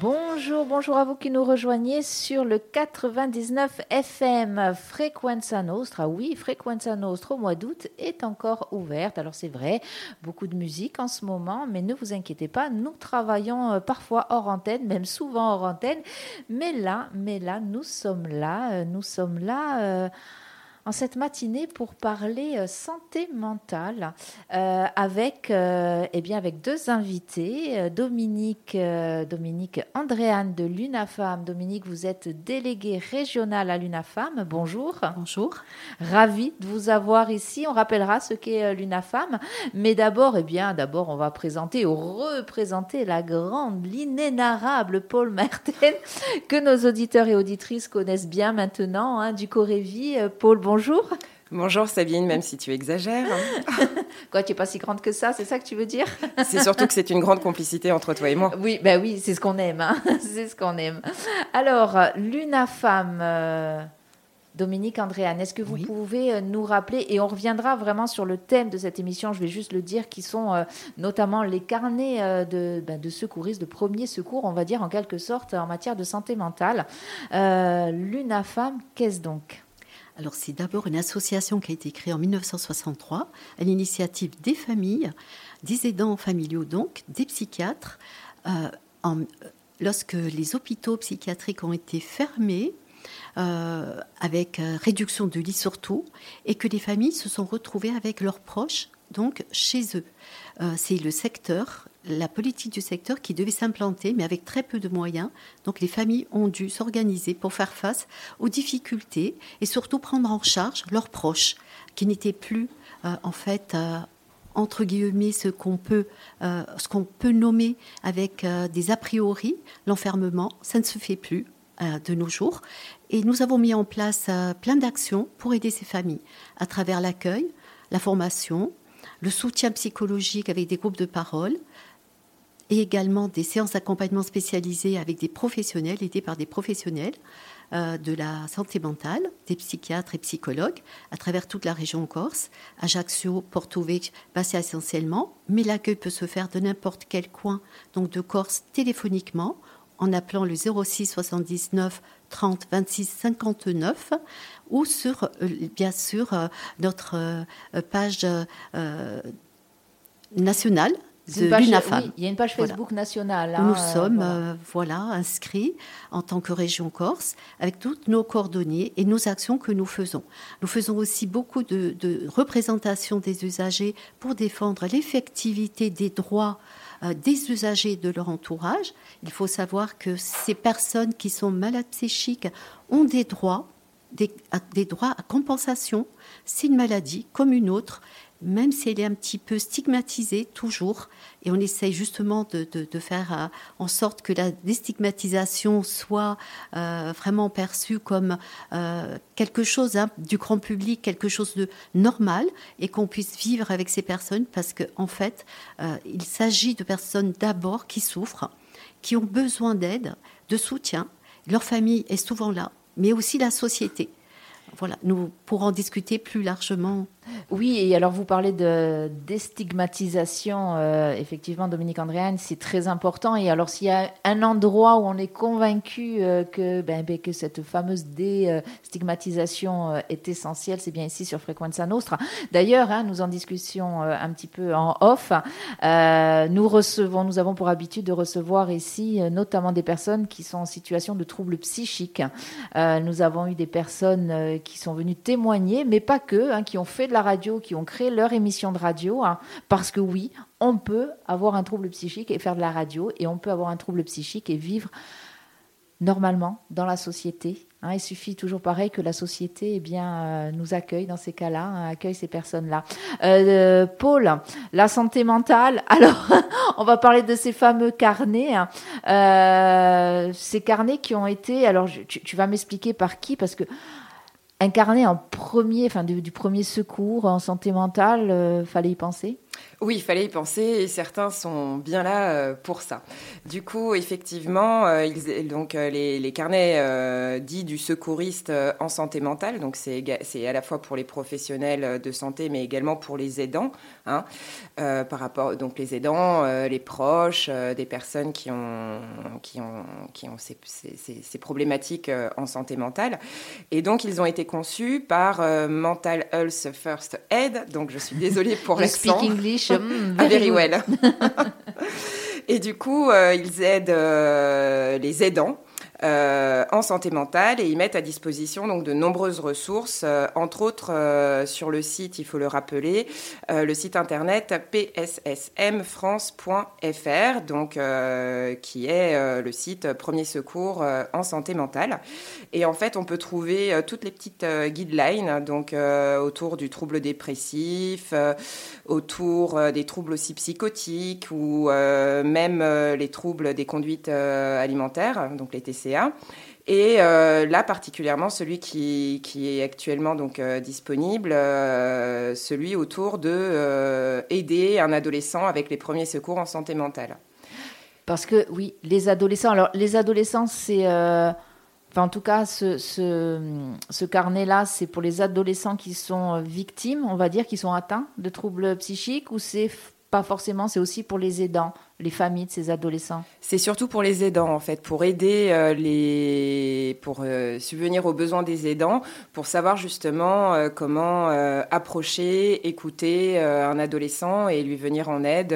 Bonjour, bonjour à vous qui nous rejoignez sur le 99 FM Frequenza Nostra. Oui, Frequenza Nostra au mois d'août est encore ouverte. Alors c'est vrai, beaucoup de musique en ce moment, mais ne vous inquiétez pas, nous travaillons euh, parfois hors antenne, même souvent hors antenne. Mais là, mais là, nous sommes là, euh, nous sommes là. Euh, en cette matinée pour parler euh, santé mentale euh, avec, euh, eh bien avec deux invités. Dominique, Dominique Andréane de l'UNAFAM. Dominique, vous êtes déléguée régionale à l'UNAFAM. Bonjour. Bonjour. Ravi de vous avoir ici. On rappellera ce qu'est l'UNAFAM. Mais d'abord, eh bien, d'abord, on va présenter ou représenter la grande, l'inénarrable Paul Martin que nos auditeurs et auditrices connaissent bien maintenant, hein, du Corévi. Paul, bonjour bonjour. Bonjour Sabine, même si tu exagères. Quoi, tu n'es pas si grande que ça, c'est ça que tu veux dire? C'est surtout que c'est une grande complicité entre toi et moi. Oui, ben oui, c'est ce qu'on aime. Hein. c'est ce qu'on aime. Alors, l'UNAFAM, euh, Dominique Andréane, est-ce que vous pouvez euh, nous rappeler, et on reviendra vraiment sur le thème de cette émission, je vais juste le dire, qui sont euh, notamment les carnets de, ben, de, secouristes, de premiers secours, on va dire en quelque sorte, en matière de santé mentale. L'UNAFAM, qu'est-ce donc? Alors c'est d'abord une association qui a été créée en 1963 à l'initiative des familles, des aidants familiaux donc, des psychiatres. Euh, lorsque les hôpitaux psychiatriques ont été fermés, euh, avec euh, réduction de lits surtout, et que les familles se sont retrouvées avec leurs proches, donc chez eux. c'est le secteur la politique du secteur qui devait s'implanter, mais avec très peu de moyens. Donc les familles ont dû s'organiser pour faire face aux difficultés et surtout prendre en charge leurs proches, qui n'étaient plus euh, en fait euh, entre guillemets ce qu'on peut, euh, ce qu'on peut nommer avec des a priori l'enfermement. Ça ne se fait plus de nos jours. Et nous avons mis en place plein d'actions pour aider ces familles à travers l'accueil, la formation, le soutien psychologique avec des groupes de parole, et également des séances d'accompagnement spécialisées avec des professionnels, aidés par des professionnels euh, de la santé mentale, des psychiatres et psychologues à travers toute la région Corse, Ajaccio, Porto Vecchio, Bastia essentiellement, mais l'accueil peut se faire de n'importe quel coin donc de Corse téléphoniquement en appelant le 06 79 30 26 59 ou sur euh, bien sûr euh, notre page nationale il y a une page Facebook nationale. Hein, nous euh, sommes euh, voilà. inscrits en tant que région Corse avec toutes nos coordonnées et nos actions que nous faisons. Nous faisons aussi beaucoup de, de représentation des usagers pour défendre l'effectivité des droits euh, des usagers de leur entourage. Il faut savoir que ces personnes qui sont malades psychiques ont des droits, des, des droits à compensation. C'est une maladie comme une autre même si elle est un petit peu stigmatisée toujours, et on essaye justement de, faire euh, en sorte que la déstigmatisation soit euh, vraiment perçue comme euh, quelque chose hein, du grand public, quelque chose de normal, et qu'on puisse vivre avec ces personnes, parce qu'en en fait, il s'agit de personnes d'abord qui souffrent, qui ont besoin d'aide, de soutien. Leur famille est souvent là, mais aussi la société. Voilà, nous pourrons discuter plus largement oui, et alors vous parlez de déstigmatisation, euh, effectivement, Dominique Andréane, c'est très important. Et alors s'il y a un endroit où on est convaincu euh, que, ben, ben, que cette fameuse déstigmatisation euh, est essentielle, c'est bien ici sur Frequenza Nostra. D'ailleurs, hein, nous en discussion un petit peu en off, nous recevons, nous avons pour habitude de recevoir ici notamment des personnes qui sont en situation de troubles psychiques. nous avons eu des personnes qui sont venues témoigner, mais pas que, hein, qui ont fait de la radio, qui ont créé leur émission de radio, hein, parce que oui, on peut avoir un trouble psychique et faire de la radio, et on peut avoir un trouble psychique et vivre normalement dans la société. Hein. il suffit toujours pareil que la société eh bien, euh, nous accueille dans ces cas-là, accueille ces personnes-là. Euh, Paul, la santé mentale. Alors, on va parler de ces fameux carnets. Euh, ces carnets qui ont été. Alors, tu vas m'expliquer par qui, parce que incarné en premier, enfin du, premier secours en santé mentale, euh, fallait y penser? Oui, il fallait y penser et certains sont bien là euh, pour ça. Du coup, effectivement, euh, ils, donc, euh, les, carnets dits du secouriste en santé mentale, donc c'est à la fois pour les professionnels de santé, mais également pour les aidants, hein, par rapport donc les aidants, les proches, des personnes qui ont, qui ont, qui ont ces, ces problématiques en santé mentale. Et donc, ils ont été conçus par Mental Health First Aid. Donc, je suis désolée pour l'accent. Speak English Mm, very, well. Et du coup, euh, ils aident euh, les aidants euh, en santé mentale et ils mettent à disposition donc de nombreuses ressources, euh, entre autres euh, sur le site, il faut le rappeler, le site internet pssmfrance.fr, donc qui est le site Premier Secours en santé mentale. Et en fait, on peut trouver toutes les petites guidelines, donc autour du trouble dépressif, autour des troubles aussi psychotiques ou même les troubles des conduites alimentaires, donc les TCA et euh, là, particulièrement, celui qui, est actuellement donc euh, disponible, euh, celui autour de aider un adolescent avec les premiers secours en santé mentale. Parce que oui, les adolescents. Alors, les adolescents, c'est, en tout cas, ce, ce, ce carnet-là, c'est pour les adolescents qui sont victimes, on va dire, qui sont atteints de troubles psychiques, ou c'est pas forcément, c'est aussi pour les aidants les familles de ces adolescents C'est surtout pour les aidants, en fait, pour aider euh, les. pour euh, subvenir aux besoins des aidants, pour savoir justement euh, comment approcher, écouter un adolescent et lui venir en aide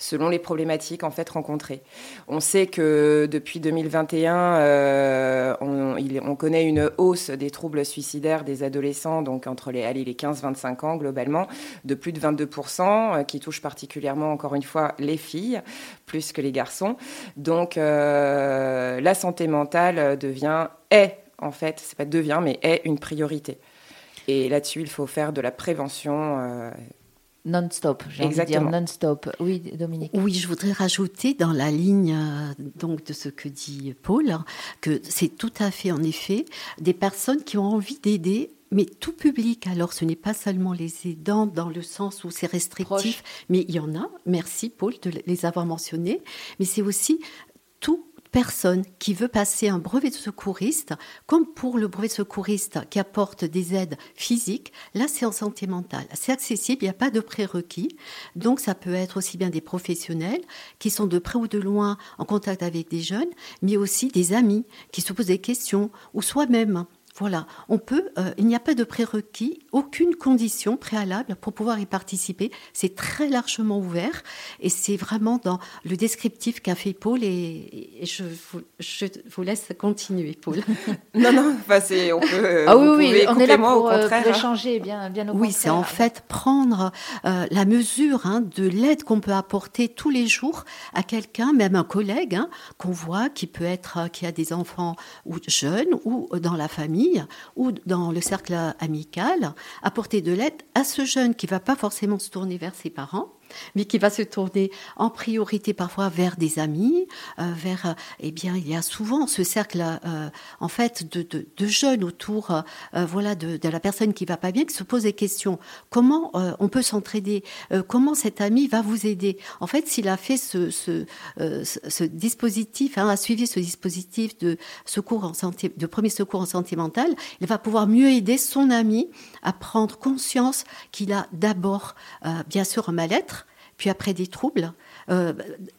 selon les problématiques en fait rencontrées. On sait que depuis 2021, euh, on, connaît une hausse des troubles suicidaires des adolescents, donc entre les, les 15-25 ans globalement, de plus de 22%, euh, qui touche particulièrement encore une fois les filles, plus que les garçons. Donc euh, la santé mentale devient, est en fait, c'est pas devient, mais est une priorité. Et là-dessus, il faut faire de la prévention Non-stop, j'ai envie de dire non-stop. Oui, Dominique. Oui, je voudrais rajouter dans la ligne euh, donc de ce que dit Paul que c'est tout à fait en effet des personnes qui ont envie d'aider mais tout public, alors ce n'est pas seulement les aidants dans le sens où c'est restrictif, mais il y en a, merci Paul de les avoir mentionnés, mais c'est aussi personne qui veut passer un brevet de secouriste, comme pour le brevet de secouriste qui apporte des aides physiques, là c'est en santé mentale. C'est accessible, il n'y a pas de prérequis. Donc ça peut être aussi bien des professionnels qui sont de près ou de loin en contact avec des jeunes, mais aussi des amis qui se posent des questions, ou soi-même. Voilà, on peut, euh, il n'y a pas de prérequis, aucune condition préalable pour pouvoir y participer. C'est très largement ouvert et c'est vraiment dans le descriptif qu'a fait Paul et, je, vous, laisse continuer, Paul. non, non, enfin, c'est, on peut. Ah oui, oui, on est là pour, euh, pour échanger, bien, bien au Oui, c'est en fait prendre euh, la mesure hein, de l'aide qu'on peut apporter tous les jours à quelqu'un, même un collègue hein, qu'on voit qui peut être, qui a des enfants ou jeunes ou dans la famille ou dans le cercle amical, apporter de l'aide à ce jeune qui va pas forcément se tourner vers ses parents, mais qui va se tourner en priorité parfois vers des amis, euh, vers, euh, eh bien, il y a souvent ce cercle, euh, en fait, de, jeunes autour, voilà, de, la personne qui va pas bien, qui se pose des questions. Comment on peut s'entraider? Comment cet ami va vous aider? En fait, s'il a fait ce, dispositif, hein, a suivi ce dispositif de secours de premier secours en santé il va pouvoir mieux aider son ami à prendre conscience qu'il a d'abord, bien sûr, un mal-être puis après des troubles, euh,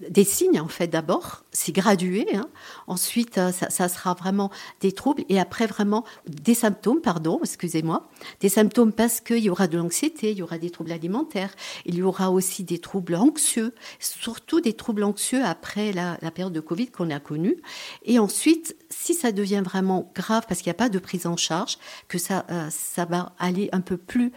des signes en fait d'abord, c'est gradué, hein. ensuite euh, ça, sera vraiment des troubles et après vraiment des symptômes, pardon, excusez-moi, des symptômes parce qu'il y aura de l'anxiété, il y aura des troubles alimentaires, il y aura aussi des troubles anxieux, surtout des troubles anxieux après la, période de Covid qu'on a connue, et ensuite si ça devient vraiment grave parce qu'il n'y a pas de prise en charge, que ça, euh, ça va aller un peu plus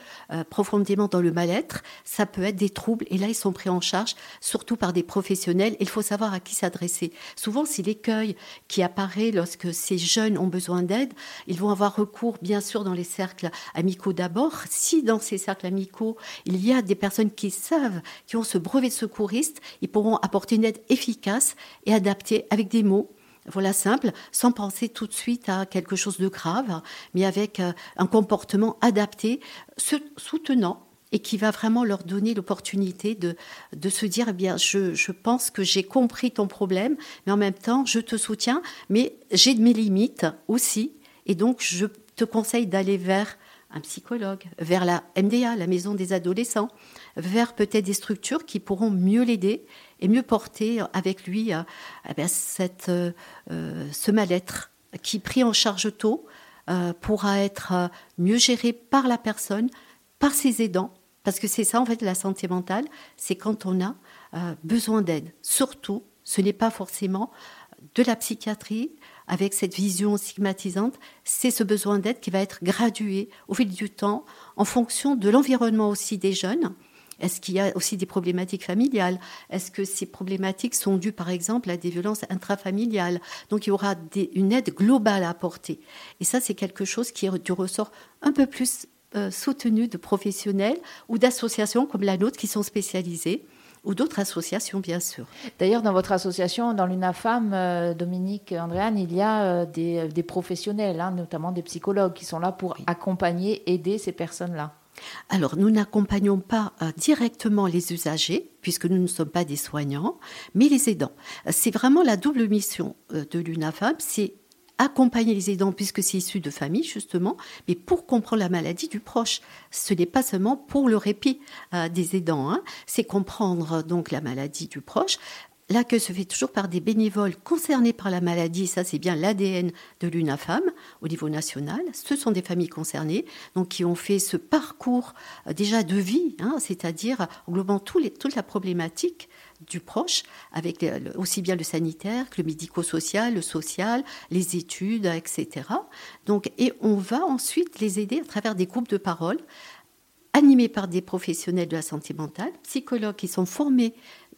profondément dans le mal-être, ça peut être des troubles et là ils sont pris en charge, surtout par des professionnels. Il faut savoir à qui s'adresser. Souvent, si l'écueil qui apparaît lorsque ces jeunes ont besoin d'aide, ils vont avoir recours, bien sûr, dans les cercles amicaux d'abord. Si dans ces cercles amicaux, il y a des personnes qui savent, qui ont ce brevet de secouriste, ils pourront apporter une aide efficace et adaptée avec des mots voilà, simple, sans penser tout de suite à quelque chose de grave, mais avec euh, un comportement adapté, soutenant et qui va vraiment leur donner l'opportunité de, de se dire, eh bien, je, je pense que j'ai compris ton problème, mais en même temps, je te soutiens, mais j'ai mes limites aussi, et donc je te conseille d'aller vers un psychologue, vers la MDA, la maison des adolescents, vers peut-être des structures qui pourront mieux l'aider et mieux porter avec lui euh, eh cette, euh, ce mal-être qui, pris en charge tôt, euh, pourra être mieux géré par la personne, par ses aidants, parce que c'est ça, en fait, la santé mentale, c'est quand on a euh, besoin d'aide. Surtout, ce n'est pas forcément de la psychiatrie avec cette vision stigmatisante, c'est ce besoin d'aide qui va être gradué au fil du temps en fonction de l'environnement aussi des jeunes. Est-ce qu'il y a aussi des problématiques familiales? Est-ce que ces problématiques sont dues, par exemple, à des violences intrafamiliales? Donc, il y aura une aide globale à apporter. Et ça, c'est quelque chose qui est du ressort un peu plus euh, soutenus de professionnels ou d'associations comme la nôtre qui sont spécialisées ou d'autres associations, bien sûr. D'ailleurs, dans votre association, dans l'UNAFAM, euh, Dominique, Andréane, il y a euh, des, professionnels, hein, notamment des psychologues, qui sont là pour accompagner, aider ces personnes-là. Alors, nous n'accompagnons pas directement les usagers, puisque nous ne sommes pas des soignants, mais les aidants. C'est vraiment la double mission de l'UNAFAM, c'est accompagner les aidants puisque c'est issu de famille justement, mais pour comprendre la maladie du proche. Ce n'est pas seulement pour le répit euh, des aidants, hein. c'est comprendre donc la maladie du proche. L'accueil se fait toujours par des bénévoles concernés par la maladie, ça c'est bien l'ADN de l'UNAFAM au niveau national. Ce sont des familles concernées, donc qui ont fait ce parcours euh, déjà de vie, hein, c'est-à-dire englobant toute la problématique du proche, avec aussi bien le sanitaire que le médico-social, le social, les études, etc. Donc, et on va ensuite les aider à travers des groupes de parole animés par des professionnels de la santé mentale, psychologues qui sont formés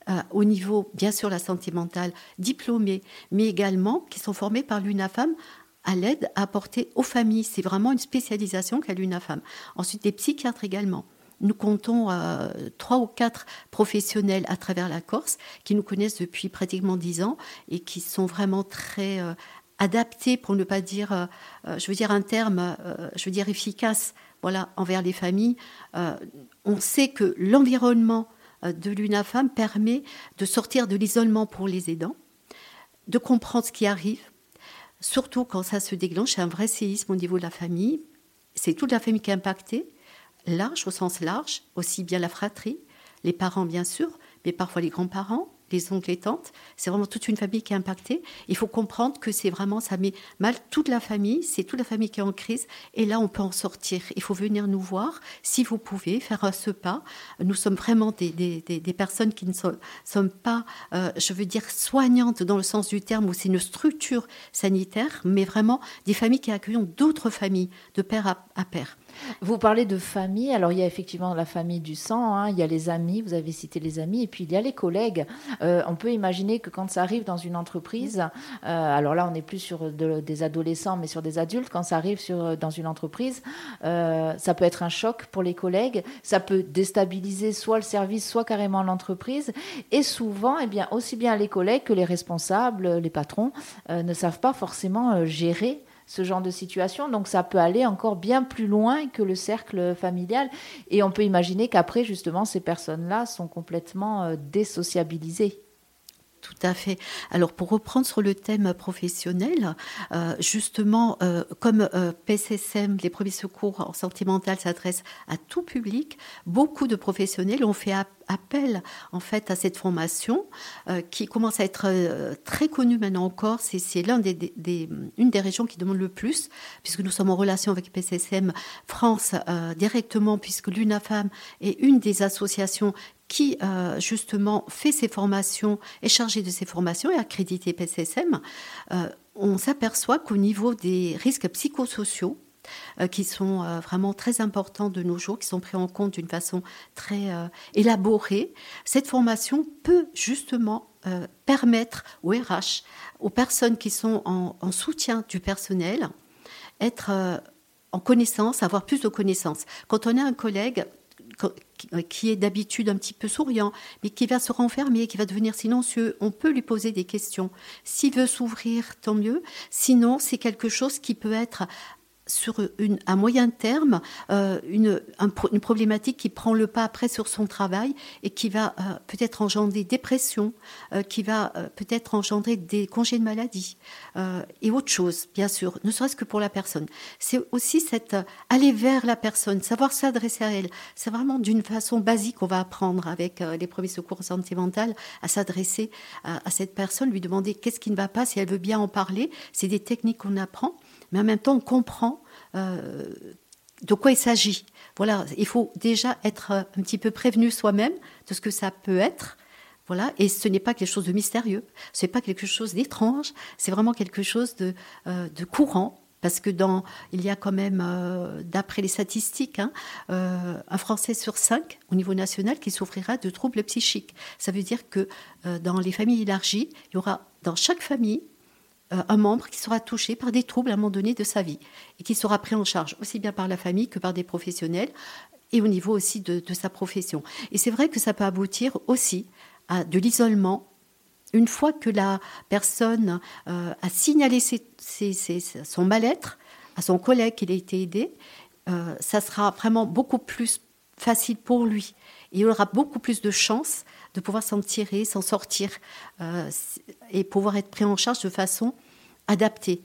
euh, au niveau, bien sûr, la santé mentale, diplômés, mais également qui sont formés par l'UNAFAM à l'aide à apporter aux familles. C'est vraiment une spécialisation qu'a l'UNAFAM. Ensuite, des psychiatres également nous comptons euh, trois ou quatre professionnels à travers la Corse qui nous connaissent depuis pratiquement dix ans et qui sont vraiment très euh, adaptés, pour ne pas dire, euh, je veux dire un terme, je veux dire efficace, voilà, envers les familles. on sait que l'environnement de l'UNAFAM permet de sortir de l'isolement pour les aidants, de comprendre ce qui arrive, surtout quand ça se déclenche, un vrai séisme au niveau de la famille. C'est toute la famille qui est impactée large, au sens large, aussi bien la fratrie, les parents bien sûr, mais parfois les grands-parents, les oncles et tantes. C'est vraiment toute une famille qui est impactée. Il faut comprendre que c'est vraiment, ça met mal toute la famille, c'est toute la famille qui est en crise. Et là, on peut en sortir. Il faut venir nous voir, si vous pouvez, faire ce pas. Nous sommes vraiment des, des, personnes qui ne sont, sommes pas, euh, je veux dire, soignantes dans le sens du terme, où c'est une structure sanitaire, mais vraiment des familles qui accueillent d'autres familles, de père à père. Vous parlez de famille. Alors, il y a effectivement la famille du sang, hein. il y a les amis, vous avez cité les amis, et puis il y a les collègues. Euh, on peut imaginer que quand ça arrive dans une entreprise, euh, alors là, on n'est plus sur des adolescents, mais sur des adultes, quand ça arrive dans une entreprise, euh, ça peut être un choc pour les collègues, ça peut déstabiliser soit le service, soit carrément l'entreprise. Et souvent, eh bien, aussi bien les collègues que les responsables, les patrons, ne savent pas forcément gérer ce genre de situation. Donc ça peut aller encore bien plus loin que le cercle familial. Et on peut imaginer qu'après, justement, ces personnes-là sont complètement euh, désociabilisées. Tout à fait. Alors pour reprendre sur le thème professionnel, euh, justement, euh, comme PSSM, les premiers secours en santé mentale s'adressent à tout public, beaucoup de professionnels ont fait appel en fait à cette formation euh, qui commence à être euh, très connue maintenant encore. C'est l'un des, une des régions qui demande le plus, puisque nous sommes en relation avec PCSM France euh, directement, puisque l'UNAFAM est une des associations qui justement fait ces formations, est chargée de ces formations et accrédité PCSM. on s'aperçoit qu'au niveau des risques psychosociaux, euh, qui sont euh, vraiment très importants de nos jours, qui sont pris en compte d'une façon très euh, élaborée. Cette formation peut justement permettre aux RH, aux personnes qui sont en, soutien du personnel, être en connaissance, avoir plus de connaissances. Quand on a un collègue qui est d'habitude un petit peu souriant, mais qui va se renfermer, qui va devenir silencieux, on peut lui poser des questions. S'il veut s'ouvrir, tant mieux. Sinon, c'est quelque chose qui peut être sur une, à moyen terme euh, une, une, problématique qui prend le pas après sur son travail et qui va euh, peut-être engendrer dépression, euh, qui va peut-être engendrer des congés de maladie et autre chose, bien sûr, ne serait-ce que pour la personne. C'est aussi cette aller vers la personne, savoir s'adresser à elle. C'est vraiment d'une façon basique qu'on va apprendre avec les premiers secours en santé mentale à s'adresser à cette personne, lui demander qu'est-ce qui ne va pas, si elle veut bien en parler. C'est des techniques qu'on apprend mais en même temps, on comprend euh, de quoi il s'agit. Voilà, il faut déjà être un petit peu prévenu soi-même de ce que ça peut être. Voilà, et ce n'est pas quelque chose de mystérieux, ce n'est pas quelque chose d'étrange, c'est vraiment quelque chose de, euh, courant, parce que dans, il y a quand même, euh, d'après les statistiques, hein, un Français sur cinq au niveau national qui souffrira de troubles psychiques. Ça veut dire que dans les familles élargies, il y aura dans chaque famille euh, un membre qui sera touché par des troubles à un moment donné de sa vie et qui sera pris en charge aussi bien par la famille que par des professionnels et au niveau aussi de, sa profession. Et c'est vrai que ça peut aboutir aussi à de l'isolement. Une fois que la personne euh, a signalé son mal-être à son collègue qu'il a été aidé, euh, ça sera vraiment beaucoup plus facile pour lui. il aura beaucoup plus de chances de pouvoir s'en tirer, s'en sortir euh, et pouvoir être pris en charge de façon adaptée.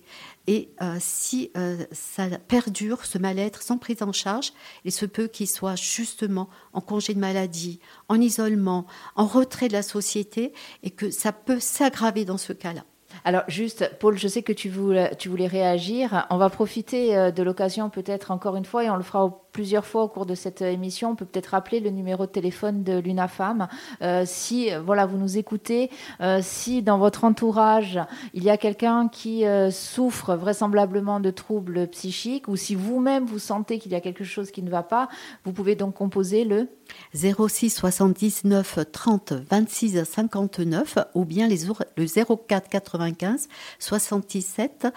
Et euh, si euh, ça perdure, ce mal-être sans prise en charge, il se peut qu'il soit justement en congé de maladie, en isolement, en retrait de la société, et que ça peut s'aggraver dans ce cas-là. Alors juste, Paul, je sais que tu voulais, tu voulais réagir. On va profiter de l'occasion peut-être encore une fois et on le fera plusieurs fois au cours de cette émission. On peut peut-être rappeler le numéro de téléphone de l'UNAFAM. Euh, si voilà, vous nous écoutez, euh, si dans votre entourage il y a quelqu'un qui souffre vraisemblablement de troubles psychiques ou si vous-même vous sentez qu'il y a quelque chose qui ne va pas, vous pouvez donc composer le 06 79 30 26 59 ou bien les, le 04 95 77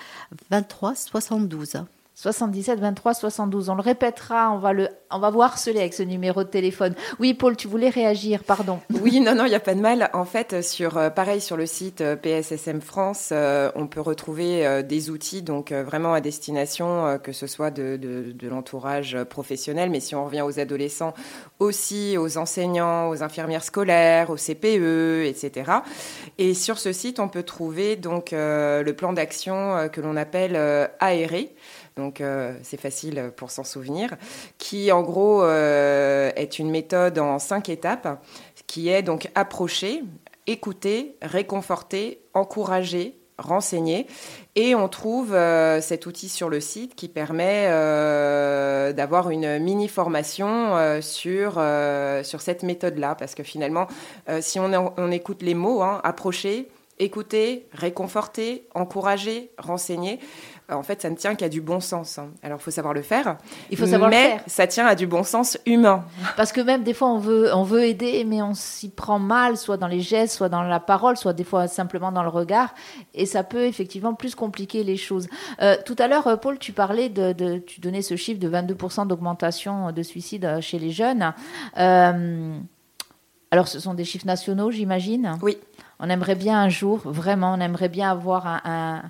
23 72. 77 23 72. On le répétera, on va on va vous harceler avec ce numéro de téléphone. Oui, Paul, tu voulais réagir, pardon. Oui, non, non, il n'y a pas de mal. En fait, sur, euh, pareil, sur le site euh, PSSM France, euh, on peut retrouver des outils, donc vraiment à destination, que ce soit de, de, l'entourage professionnel, mais si on revient aux adolescents, aussi aux enseignants, aux infirmières scolaires, aux CPE, etc. Et sur ce site, on peut trouver donc le plan d'action que l'on appelle aéré donc euh, c'est facile pour s'en souvenir, qui en gros euh, est une méthode en cinq étapes, qui est donc approcher, écouter, réconforter, encourager, renseigner. Et on trouve euh, cet outil sur le site qui permet d'avoir une mini formation sur, sur cette méthode-là. Parce que finalement, si on, écoute les mots, hein, approcher, écouter, réconforter, encourager, renseigner, en fait, ça ne tient qu'à du bon sens. Hein. Alors, il faut savoir le faire. Il faut savoir mais le faire. ça tient à du bon sens humain. Parce que même des fois, on veut, on veut aider, mais on s'y prend mal, soit dans les gestes, soit dans la parole, soit des fois simplement dans le regard. Et ça peut effectivement plus compliquer les choses. Euh, tout à l'heure, Paul, tu parlais de, tu donnais ce chiffre de 22% d'augmentation de suicides chez les jeunes. Euh, alors, ce sont des chiffres nationaux, j'imagine? Oui. On aimerait bien un jour, vraiment, on aimerait bien avoir un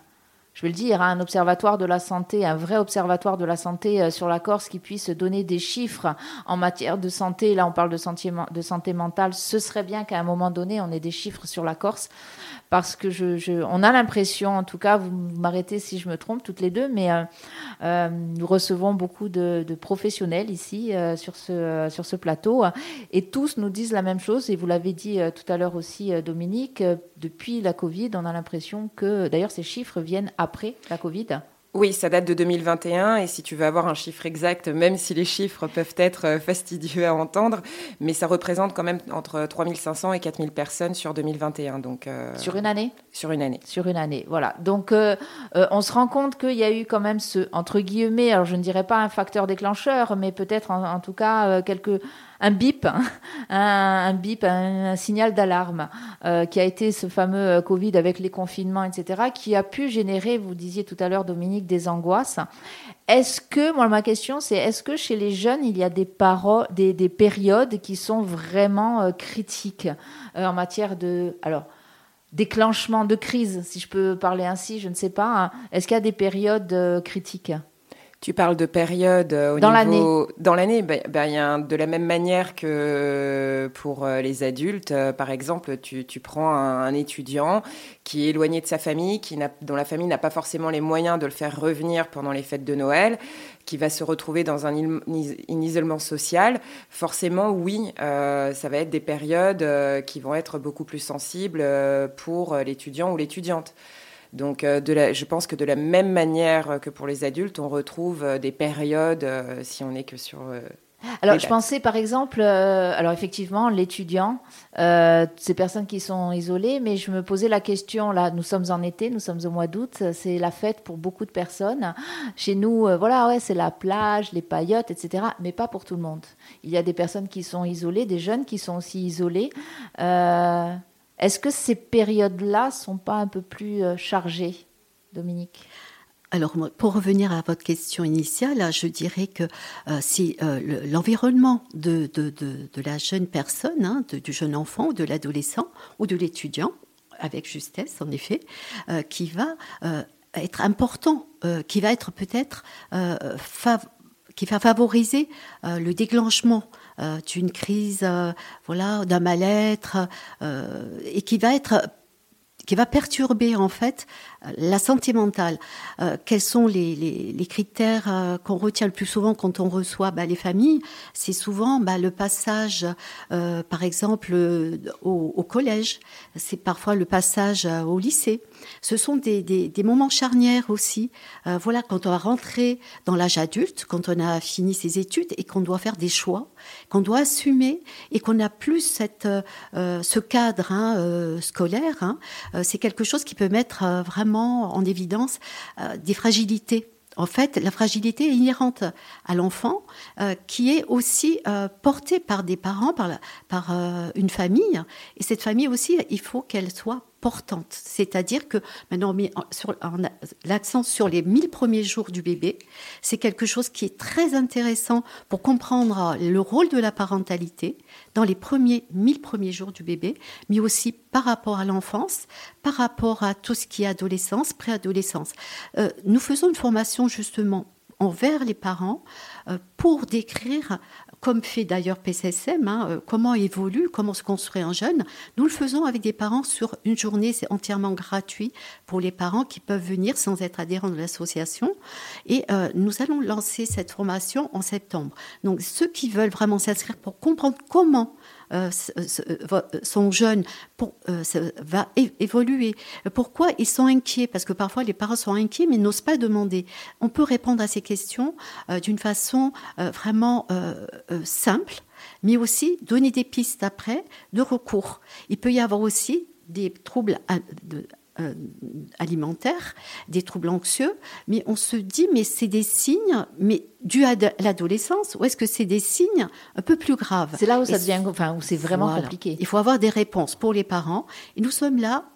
je vais le dire, un observatoire de la santé, un vrai observatoire de la santé euh, sur la Corse qui puisse donner des chiffres en matière de santé. Là, on parle de santé, de santé mentale. Ce serait bien qu'à un moment donné, on ait des chiffres sur la Corse parce que je, on a l'impression, en tout cas, vous m'arrêtez si je me trompe, toutes les deux, mais euh, euh, nous recevons beaucoup de, professionnels ici sur, ce, sur ce plateau et tous nous disent la même chose. Et vous l'avez dit tout à l'heure aussi, Dominique, depuis la Covid, on a l'impression que, d'ailleurs, ces chiffres viennent après la Covid. Oui, ça date de 2021 et si tu veux avoir un chiffre exact, même si les chiffres peuvent être euh, fastidieux à entendre, mais ça représente quand même entre 3500 et 4000 personnes sur 2021. Donc, euh, sur une année? Sur une année. Sur une année, voilà. Donc euh, on se rend compte qu'il y a eu quand même ce, entre guillemets, alors je ne dirais pas un facteur déclencheur, mais peut-être en, tout cas quelques un bip, hein, un, bip, un, signal d'alarme, euh, qui a été ce fameux euh, Covid avec les confinements, etc., qui a pu générer, vous disiez tout à l'heure, Dominique, des angoisses. Est-ce que, moi, ma question, c'est est-ce que chez les jeunes, il y a des, des, des périodes qui sont vraiment euh, critiques en matière de. Alors, déclenchement de crise, si je peux parler ainsi, je ne sais pas. Hein. Est-ce qu'il y a des périodes critiques? Tu parles de période euh, au Dans niveau... Dans l'année, ben, ben, y a de la même manière que pour euh, les adultes. Euh, par exemple, tu, tu prends un, étudiant qui est éloigné de sa famille, qui dont la famille n'a pas forcément les moyens de le faire revenir pendant les fêtes de Noël, qui va se retrouver dans un, un isolement social. Forcément, oui, ça va être des périodes qui vont être beaucoup plus sensibles pour l'étudiant ou l'étudiante. Donc, euh, je pense que de la même manière que pour les adultes, on retrouve euh, des périodes, euh, si on n'est que sur alors, je pensais par exemple, alors effectivement, l'étudiant, ces personnes qui sont isolées, mais je me posais la question, là, nous sommes en été, nous sommes au mois d'août, c'est la fête pour beaucoup de personnes. Chez nous, voilà, ouais, c'est la plage, les paillotes, etc., mais pas pour tout le monde. Il y a des personnes qui sont isolées, des jeunes qui sont aussi isolés. Est-ce que ces périodes-là sont pas un peu plus euh, chargées, Dominique? Alors, pour revenir à votre question initiale, je dirais que euh, si euh, l'environnement de, la jeune personne, hein, du jeune enfant ou de l'adolescent ou de l'étudiant, avec justesse en effet, qui va être important, qui va être peut-être qui va favoriser le déclenchement euh, d'une crise, euh, voilà, d'un mal-être, euh, et qui va être qui va perturber en fait la santé mentale. quels sont les, les, critères qu'on retient le plus souvent quand on reçoit bah, les familles? C'est souvent bah, le passage, par exemple, au, au collège. C'est parfois le passage au lycée. Ce sont des, des, des moments charnières aussi. voilà, quand on va rentrer dans l'âge adulte, quand on a fini ses études et qu'on doit faire des choix qu'on doit assumer et qu'on n'a plus cette, euh, ce cadre hein, euh, scolaire, hein. euh, c'est quelque chose qui peut mettre vraiment en évidence des fragilités en fait, la fragilité inhérente à l'enfant, qui est aussi portée par des parents, par, par une famille. Et cette famille aussi, il faut qu'elle soit c'est-à-dire que maintenant on met l'accent sur les 1000 premiers jours du bébé. C'est quelque chose qui est très intéressant pour comprendre le rôle de la parentalité dans les premiers 1000 premiers jours du bébé, mais aussi par rapport à l'enfance, par rapport à tout ce qui est adolescence, préadolescence. Euh, nous faisons une formation justement envers les parents euh, pour décrire comme fait d'ailleurs PCSM, hein, euh, comment évolue, comment se construit un jeune. Nous le faisons avec des parents sur une journée, c'est entièrement gratuit pour les parents qui peuvent venir sans être adhérents de l'association. Et euh, nous allons lancer cette formation en septembre. Donc ceux qui veulent vraiment s'inscrire pour comprendre comment son jeune pour, euh, va évoluer. Pourquoi ils sont inquiets? Parce que parfois les parents sont inquiets mais n'osent pas demander. On peut répondre à ces questions d'une façon vraiment simple, mais aussi donner des pistes après de recours. Il peut y avoir aussi des troubles euh, alimentaires, des troubles anxieux, mais on se dit, mais c'est des signes, mais dus à l'adolescence, ou est-ce que c'est des signes un peu plus graves? C'est là où ça devient, enfin, où c'est vraiment compliqué. Il faut avoir des réponses pour les parents, et nous sommes là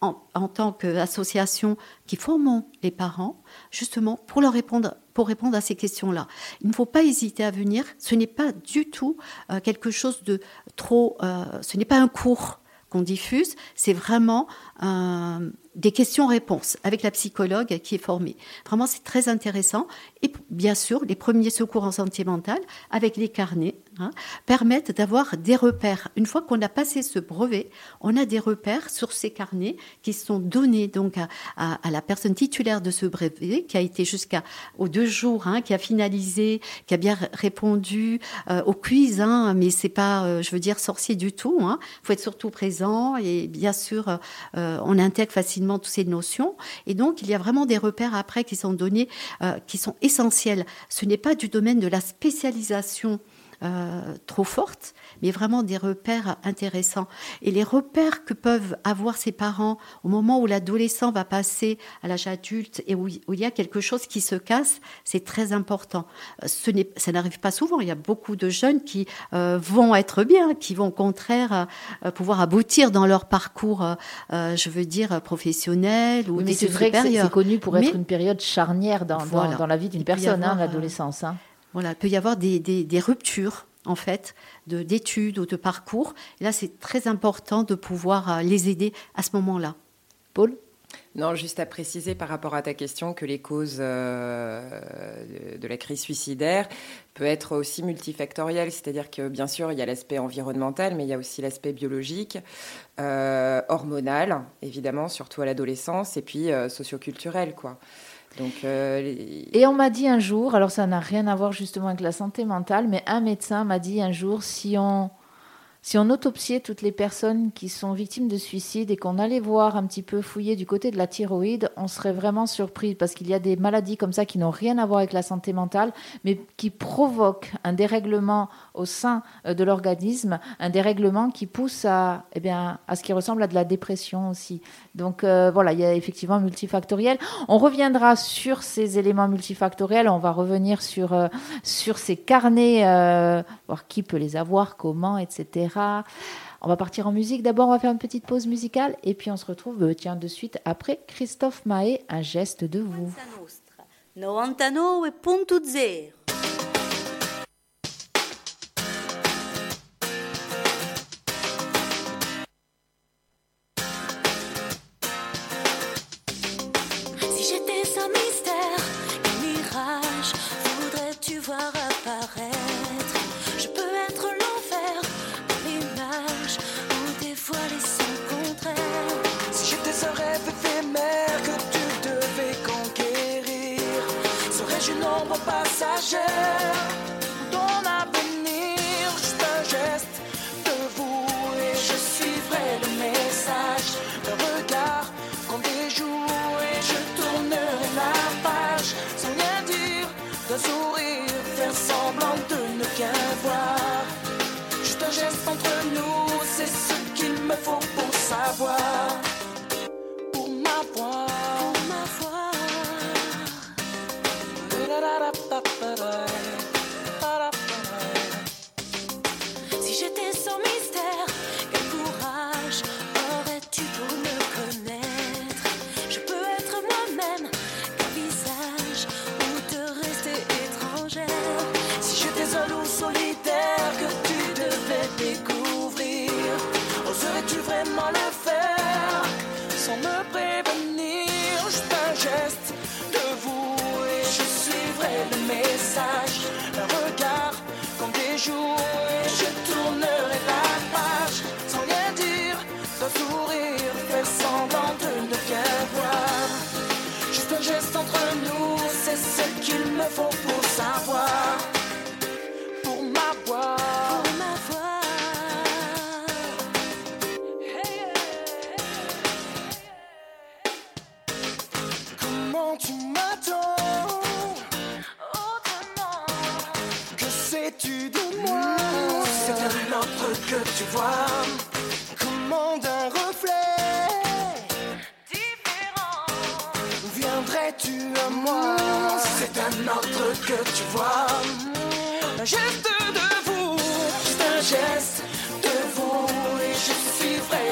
en, en tant qu'association qui formons les parents, justement pour leur répondre pour répondre à ces questions-là. Il ne faut pas hésiter à venir. Ce n'est pas du tout euh, quelque chose de trop. Euh, ce n'est pas un cours qu'on diffuse, c'est vraiment euh, des questions-réponses avec la psychologue qui est formée. Vraiment, c'est très intéressant. Et bien sûr, les premiers secours en santé mentale avec les carnets hein, permettent d'avoir des repères. Une fois qu'on a passé ce brevet, on a des repères sur ces carnets qui sont donnés donc à, la personne titulaire de ce brevet qui a été jusqu'à aux deux jours, hein, qui a finalisé, qui a bien répondu euh, au quiz. Hein, mais c'est pas, euh, je veux dire, sorcier du tout. Il faut être surtout présent et bien sûr, on intègre facilement toutes ces notions. Et donc, il y a vraiment des repères après qui sont donnés, euh, qui sont essentiels. Ce n'est pas du domaine de la spécialisation euh, trop forte, mais vraiment des repères intéressants. Et les repères que peuvent avoir ses parents au moment où l'adolescent va passer à l'âge adulte et où, il y a quelque chose qui se casse, c'est très important. Euh, ce ça n'arrive pas souvent. Il y a beaucoup de jeunes qui euh, vont être bien, qui vont au contraire pouvoir aboutir dans leur parcours, je veux dire, professionnel ou oui, mais c'est vrai que c'est connu pour être une période charnière dans, dans, la vie d'une personne, hein, l'adolescence. Hein. Voilà, il peut y avoir des, des, ruptures en fait d'études ou de parcours. Là, c'est très important de pouvoir euh, les aider à ce moment-là. Paul? Non, juste à préciser par rapport à ta question que les causes euh, de la crise suicidaire peuvent être aussi multifactorielles, c'est-à-dire que bien sûr il y a l'aspect environnemental, mais il y a aussi l'aspect biologique, euh, hormonal, évidemment, surtout à l'adolescence, et puis socioculturel, quoi. Donc, Et on m'a dit un jour, alors ça n'a rien à voir justement avec la santé mentale, mais un médecin m'a dit un jour, si on si on autopsiait toutes les personnes qui sont victimes de suicide et qu'on allait voir un petit peu fouiller du côté de la thyroïde, on serait vraiment surpris parce qu'il y a des maladies comme ça qui n'ont rien à voir avec la santé mentale, mais qui provoquent un dérèglement au sein euh, de l'organisme, un dérèglement qui pousse à, eh bien, à ce qui ressemble à de la dépression aussi. Donc euh, voilà, il y a effectivement multifactoriel. On reviendra sur ces éléments multifactoriels, on va revenir sur, euh, sur ces carnets, voir qui peut les avoir, comment, etc. On va partir en musique. D'abord, on va faire une petite pause musicale et puis on se retrouve, euh, tiens, de suite après Christophe Mahé, un geste de vous.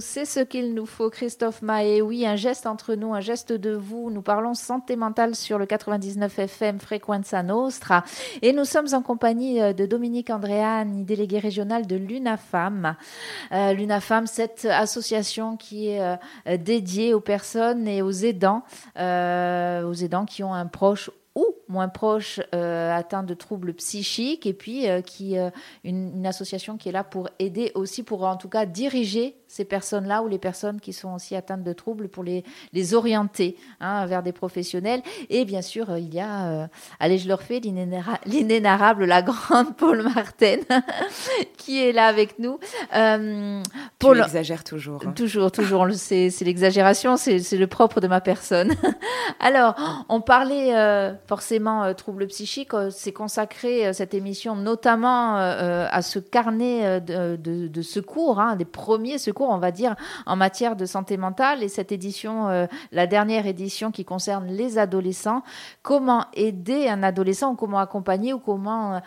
c'est ce qu'il nous faut, Christophe Mahé. Oui, un geste entre nous, un geste de vous. Nous parlons santé mentale sur le 99 FM Frequenza Nostra. Et nous sommes en compagnie euh, de Dominique Andréani, déléguée régionale de l'UNAFAM. Euh, L'UNAFAM, cette association qui est euh, dédiée aux personnes et aux aidants, aux aidants qui ont un proche ou moins proche euh, atteint de troubles psychiques et puis euh, qui euh, une, association qui est là pour aider aussi pour en tout cas diriger ces personnes-là ou les personnes qui sont aussi atteintes de troubles pour les, les orienter hein, vers des professionnels. Et bien sûr il y a allez je leur fais l'inénarrable la grande Paul Martin qui est là avec nous. Paul exagère toujours hein. toujours toujours c'est l'exagération c'est le propre de ma personne. Alors on parlait forcément troubles psychiques, c'est consacré cette émission notamment à ce carnet de, secours, hein, des premiers secours, on va dire, en matière de santé mentale. Et cette édition, la dernière édition qui concerne les adolescents, comment aider un adolescent ou comment accompagner ou comment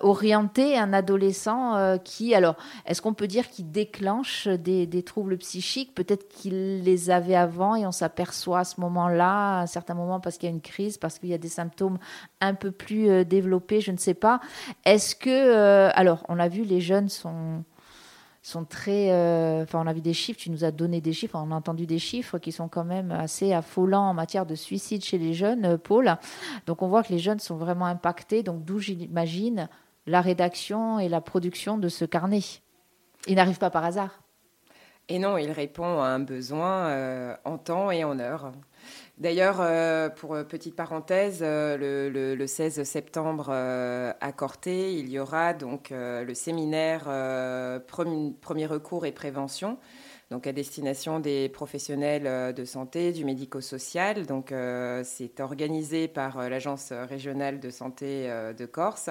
orienter un adolescent qui, alors, est-ce qu'on peut dire qu'il déclenche des, troubles psychiques? Peut-être qu'il les avait avant et on s'aperçoit à ce moment-là, à un certain moment, parce qu'il y a une crise, parce qu'il y a des symptômes un peu plus euh, développés, je ne sais pas. Est-ce que, euh, alors, on l'a vu, les jeunes sont sont très. Euh, enfin, on a vu des chiffres, tu nous as donné des chiffres, on a entendu des chiffres qui sont quand même assez affolants en matière de suicide chez les jeunes, Paul. Donc, on voit que les jeunes sont vraiment impactés. Donc, d'où j'imagine la rédaction et la production de ce carnet. Il n'arrive pas par hasard. Et non, il répond à un besoin euh, en temps et en heure. D'ailleurs, euh, pour euh, petite parenthèse, le, 16 septembre à Corté, il y aura donc le séminaire premier, recours et prévention donc à destination des professionnels euh, de santé, du médico-social. Donc euh, c'est organisé par euh, l'Agence régionale de santé de Corse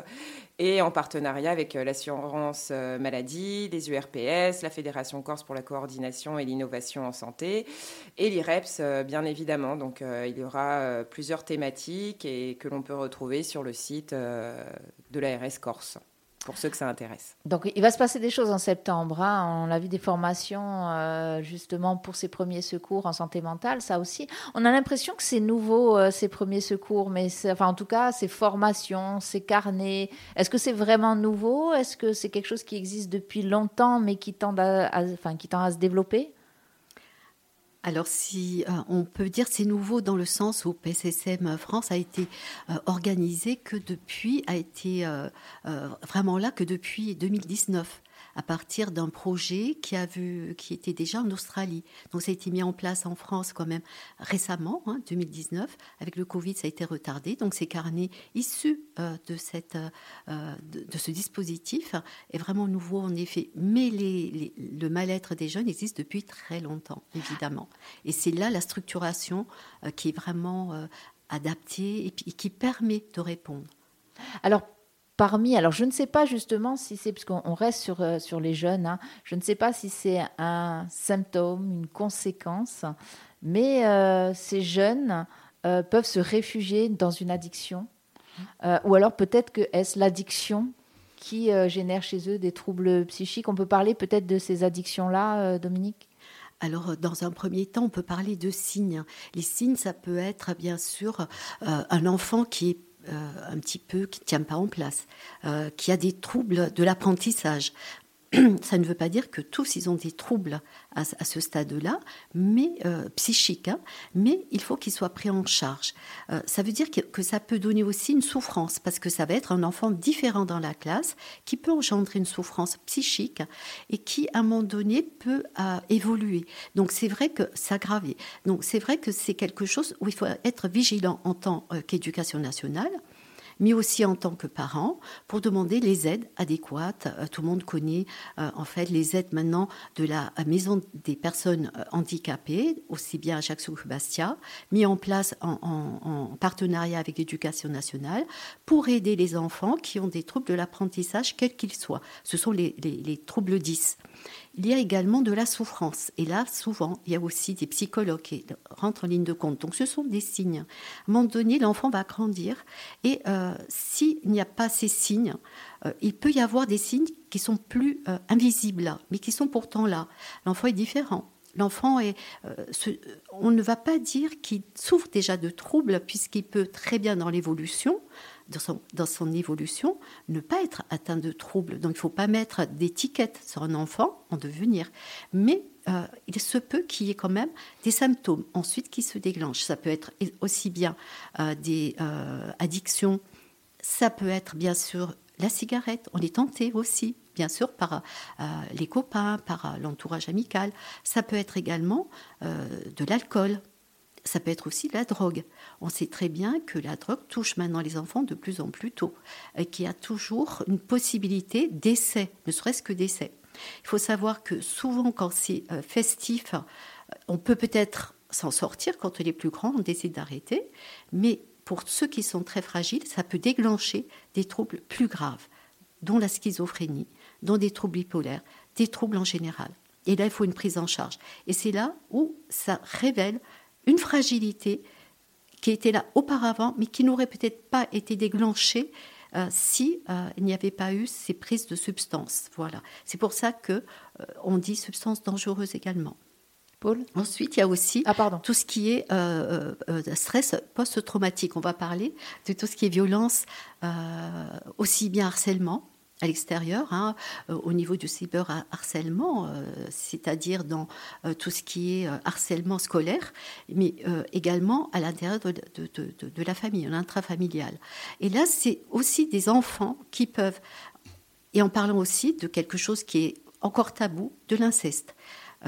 et en partenariat avec l'assurance maladie, les URPS, la Fédération Corse pour la coordination et l'innovation en santé et l'IREPS bien évidemment. Donc il y aura plusieurs thématiques et que l'on peut retrouver sur le site de l'ARS Corse pour ceux que ça intéresse. Donc il va se passer des choses en septembre. On a vu des formations euh, justement pour ces premiers secours en santé mentale, ça aussi. On a l'impression que c'est nouveau euh, ces premiers secours, mais enfin en tout cas ces formations, ces carnets. Est-ce que c'est vraiment nouveau? Est-ce que c'est quelque chose qui existe depuis longtemps, mais qui tend enfin, qui tend à se développer? Alors, si euh, on peut dire c'est nouveau dans le sens où PSSM France a été euh, organisé que depuis, a été euh, vraiment là que depuis 2019 à partir d'un projet qui, a vu, qui était déjà en Australie. Donc ça a été mis en place en France quand même récemment, 2019. Hein, Avec le Covid, ça a été retardé. Donc ces carnets issus euh, de, cette, euh, de, ce dispositif est vraiment nouveau en effet. Mais les, le mal-être des jeunes existe depuis très longtemps, évidemment. Et c'est là la structuration euh, qui est vraiment adaptée et, et qui permet de répondre. Alors parmi, alors je ne sais pas justement si c'est, parce qu'on reste sur, euh, sur les jeunes, hein, je ne sais pas si c'est un symptôme, une conséquence, mais euh, ces jeunes euh, peuvent se réfugier dans une addiction, ou alors peut-être que est-ce l'addiction qui génère chez eux des troubles psychiques? On peut parler peut-être de ces addictions-là, Dominique? Alors, dans un premier temps, on peut parler de signes. Les signes, ça peut être bien sûr un enfant qui est euh, un petit peu qui ne tient pas en place, euh, qui a des troubles de l'apprentissage. Ça ne veut pas dire que tous ils ont des troubles à, ce stade-là, mais euh, psychiques, hein. mais il faut qu'ils soient pris en charge. ça veut dire que, ça peut donner aussi une souffrance, parce que ça va être un enfant différent dans la classe qui peut engendrer une souffrance psychique et qui, à un moment donné, peut évoluer. Donc c'est vrai que s'aggraver. Donc c'est vrai que c'est quelque chose où il faut être vigilant en tant qu'éducation nationale mais aussi en tant que parent, pour demander les aides adéquates. Euh, tout le monde connaît euh, en fait les aides maintenant de la maison des personnes euh, handicapées, aussi bien à Jacques Bastia, mis en place en, partenariat avec l'éducation nationale pour aider les enfants qui ont des troubles de l'apprentissage, quels qu'ils soient. Ce sont les, les troubles 10 il y a également de la souffrance. Et là, souvent, il y a aussi des psychologues qui rentrent en ligne de compte. Donc, ce sont des signes. À un moment donné, l'enfant va grandir. Et euh, s'il n'y a pas ces signes, euh, il peut y avoir des signes qui sont plus euh, invisibles, mais qui sont pourtant là. L'enfant est différent. L'enfant est. on ne va pas dire qu'il souffre déjà de troubles, puisqu'il peut très bien dans l'évolution dans son, évolution, ne pas être atteint de troubles. Donc il ne faut pas mettre d'étiquette sur un enfant en devenir. Mais euh, il se peut qu'il y ait quand même des symptômes ensuite qui se déclenchent. Ça peut être aussi bien euh, des euh, addictions, ça peut être bien sûr la cigarette. On est tenté aussi, bien sûr, par les copains, par l'entourage amical. Ça peut être également de l'alcool ça peut être aussi la drogue. On sait très bien que la drogue touche maintenant les enfants de plus en plus tôt et qu'il y a toujours une possibilité d'essai, ne serait-ce que d'essai. Il faut savoir que souvent, quand c'est euh, festif, on peut peut-être s'en sortir quand on est plus grand, on décide d'arrêter, mais pour ceux qui sont très fragiles, ça peut déclencher des troubles plus graves, dont la schizophrénie, dont des troubles bipolaires, des troubles en général. Et là, il faut une prise en charge. Et c'est là où ça révèle une fragilité qui était là auparavant, mais qui n'aurait peut-être pas été déclenchée euh, si euh, il n'y avait pas eu ces prises de substances. Voilà. C'est pour ça que euh, on dit substances dangereuses également. Paul? Ensuite, il y a aussi ah, tout ce qui est stress post-traumatique. On va parler de tout ce qui est violence, aussi bien harcèlement, à l'extérieur, hein, euh, au niveau du cyberharcèlement, euh, c'est-à-dire dans euh, tout ce qui est harcèlement scolaire, mais également à l'intérieur de, de, la famille, l'intrafamilial. Et là, c'est aussi des enfants qui peuvent, et en parlant aussi de quelque chose qui est encore tabou, de l'inceste.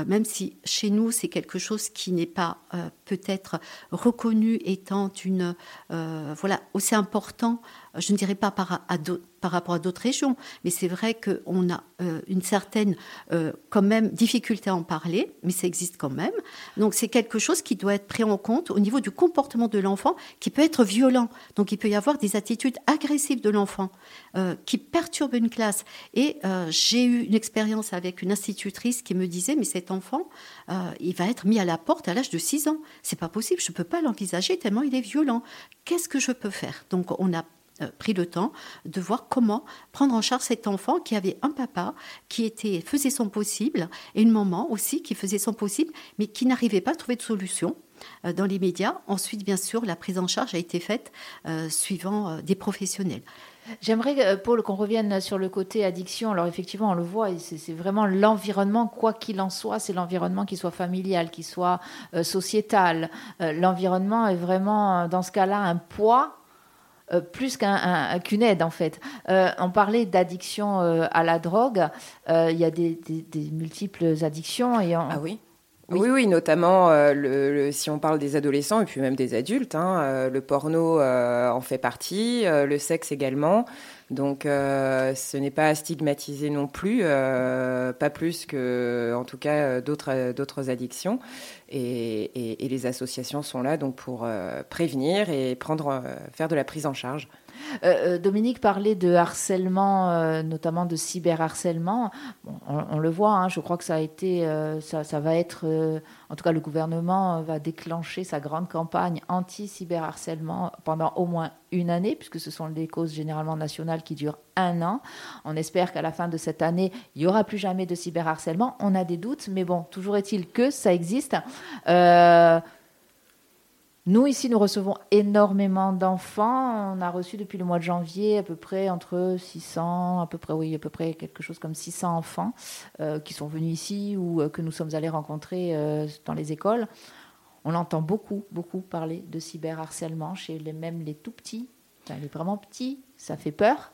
même si chez nous c'est quelque chose qui n'est pas peut-être reconnu étant une voilà aussi important, je ne dirais pas par, rapport à d'autres régions. Mais c'est vrai qu'on a euh, une certaine, euh, quand même, difficulté à en parler, mais ça existe quand même. Donc c'est quelque chose qui doit être pris en compte au niveau du comportement de l'enfant, qui peut être violent. Donc il peut y avoir des attitudes agressives de l'enfant euh, qui perturbent une classe. Et j'ai eu une expérience avec une institutrice qui me disait, mais cet enfant, il va être mis à la porte à l'âge de 6 ans. C'est pas possible, je ne peux pas l'envisager tellement il est violent. Qu'est-ce que je peux faire? Donc on a euh, pris le temps de voir comment prendre en charge cet enfant qui avait un papa qui était, faisait son possible et une maman aussi qui faisait son possible, mais qui n'arrivait pas à trouver de solution euh, dans les médias. Ensuite, bien sûr, la prise en charge a été faite euh, suivant des professionnels. J'aimerais, Paul, qu'on revienne sur le côté addiction. Alors effectivement, on le voit, c'est vraiment l'environnement, quoi qu'il en soit, c'est l'environnement qui soit familial, qui soit sociétal. l'environnement est vraiment, dans ce cas-là, un poids euh, plus qu'une aide en fait. Euh, on parlait d'addiction euh, à la drogue. Il y a des, multiples addictions. Et Ah oui. Oui. oui, notamment le, si on parle des adolescents et puis même des adultes, hein, le porno en fait partie, le sexe également. Donc, ce n'est pas stigmatisé non plus, pas plus que, en tout cas, d'autres d'autres addictions. Et, les associations sont là donc pour euh, prévenir et prendre, euh, faire de la prise en charge. Euh, Dominique parlait de harcèlement, notamment de cyberharcèlement. on, le voit, hein, je crois que ça a été, ça, va être, en tout cas, le gouvernement va déclencher sa grande campagne anti-cyberharcèlement pendant au moins une année, puisque ce sont des causes généralement nationales qui durent un an. On espère qu'à la fin de cette année, il n'y aura plus jamais de cyberharcèlement. On a des doutes, mais bon, toujours est-il que ça existe. Euh, nous, ici, nous recevons énormément d'enfants. On a reçu depuis le mois de janvier à peu près entre 600, à peu près, oui, à peu près quelque chose comme 600 enfants euh, qui sont venus ici ou euh, que nous sommes allés rencontrer dans les écoles. On entend beaucoup, beaucoup parler de cyberharcèlement chez les, même les tout petits, les vraiment petits, ça fait peur.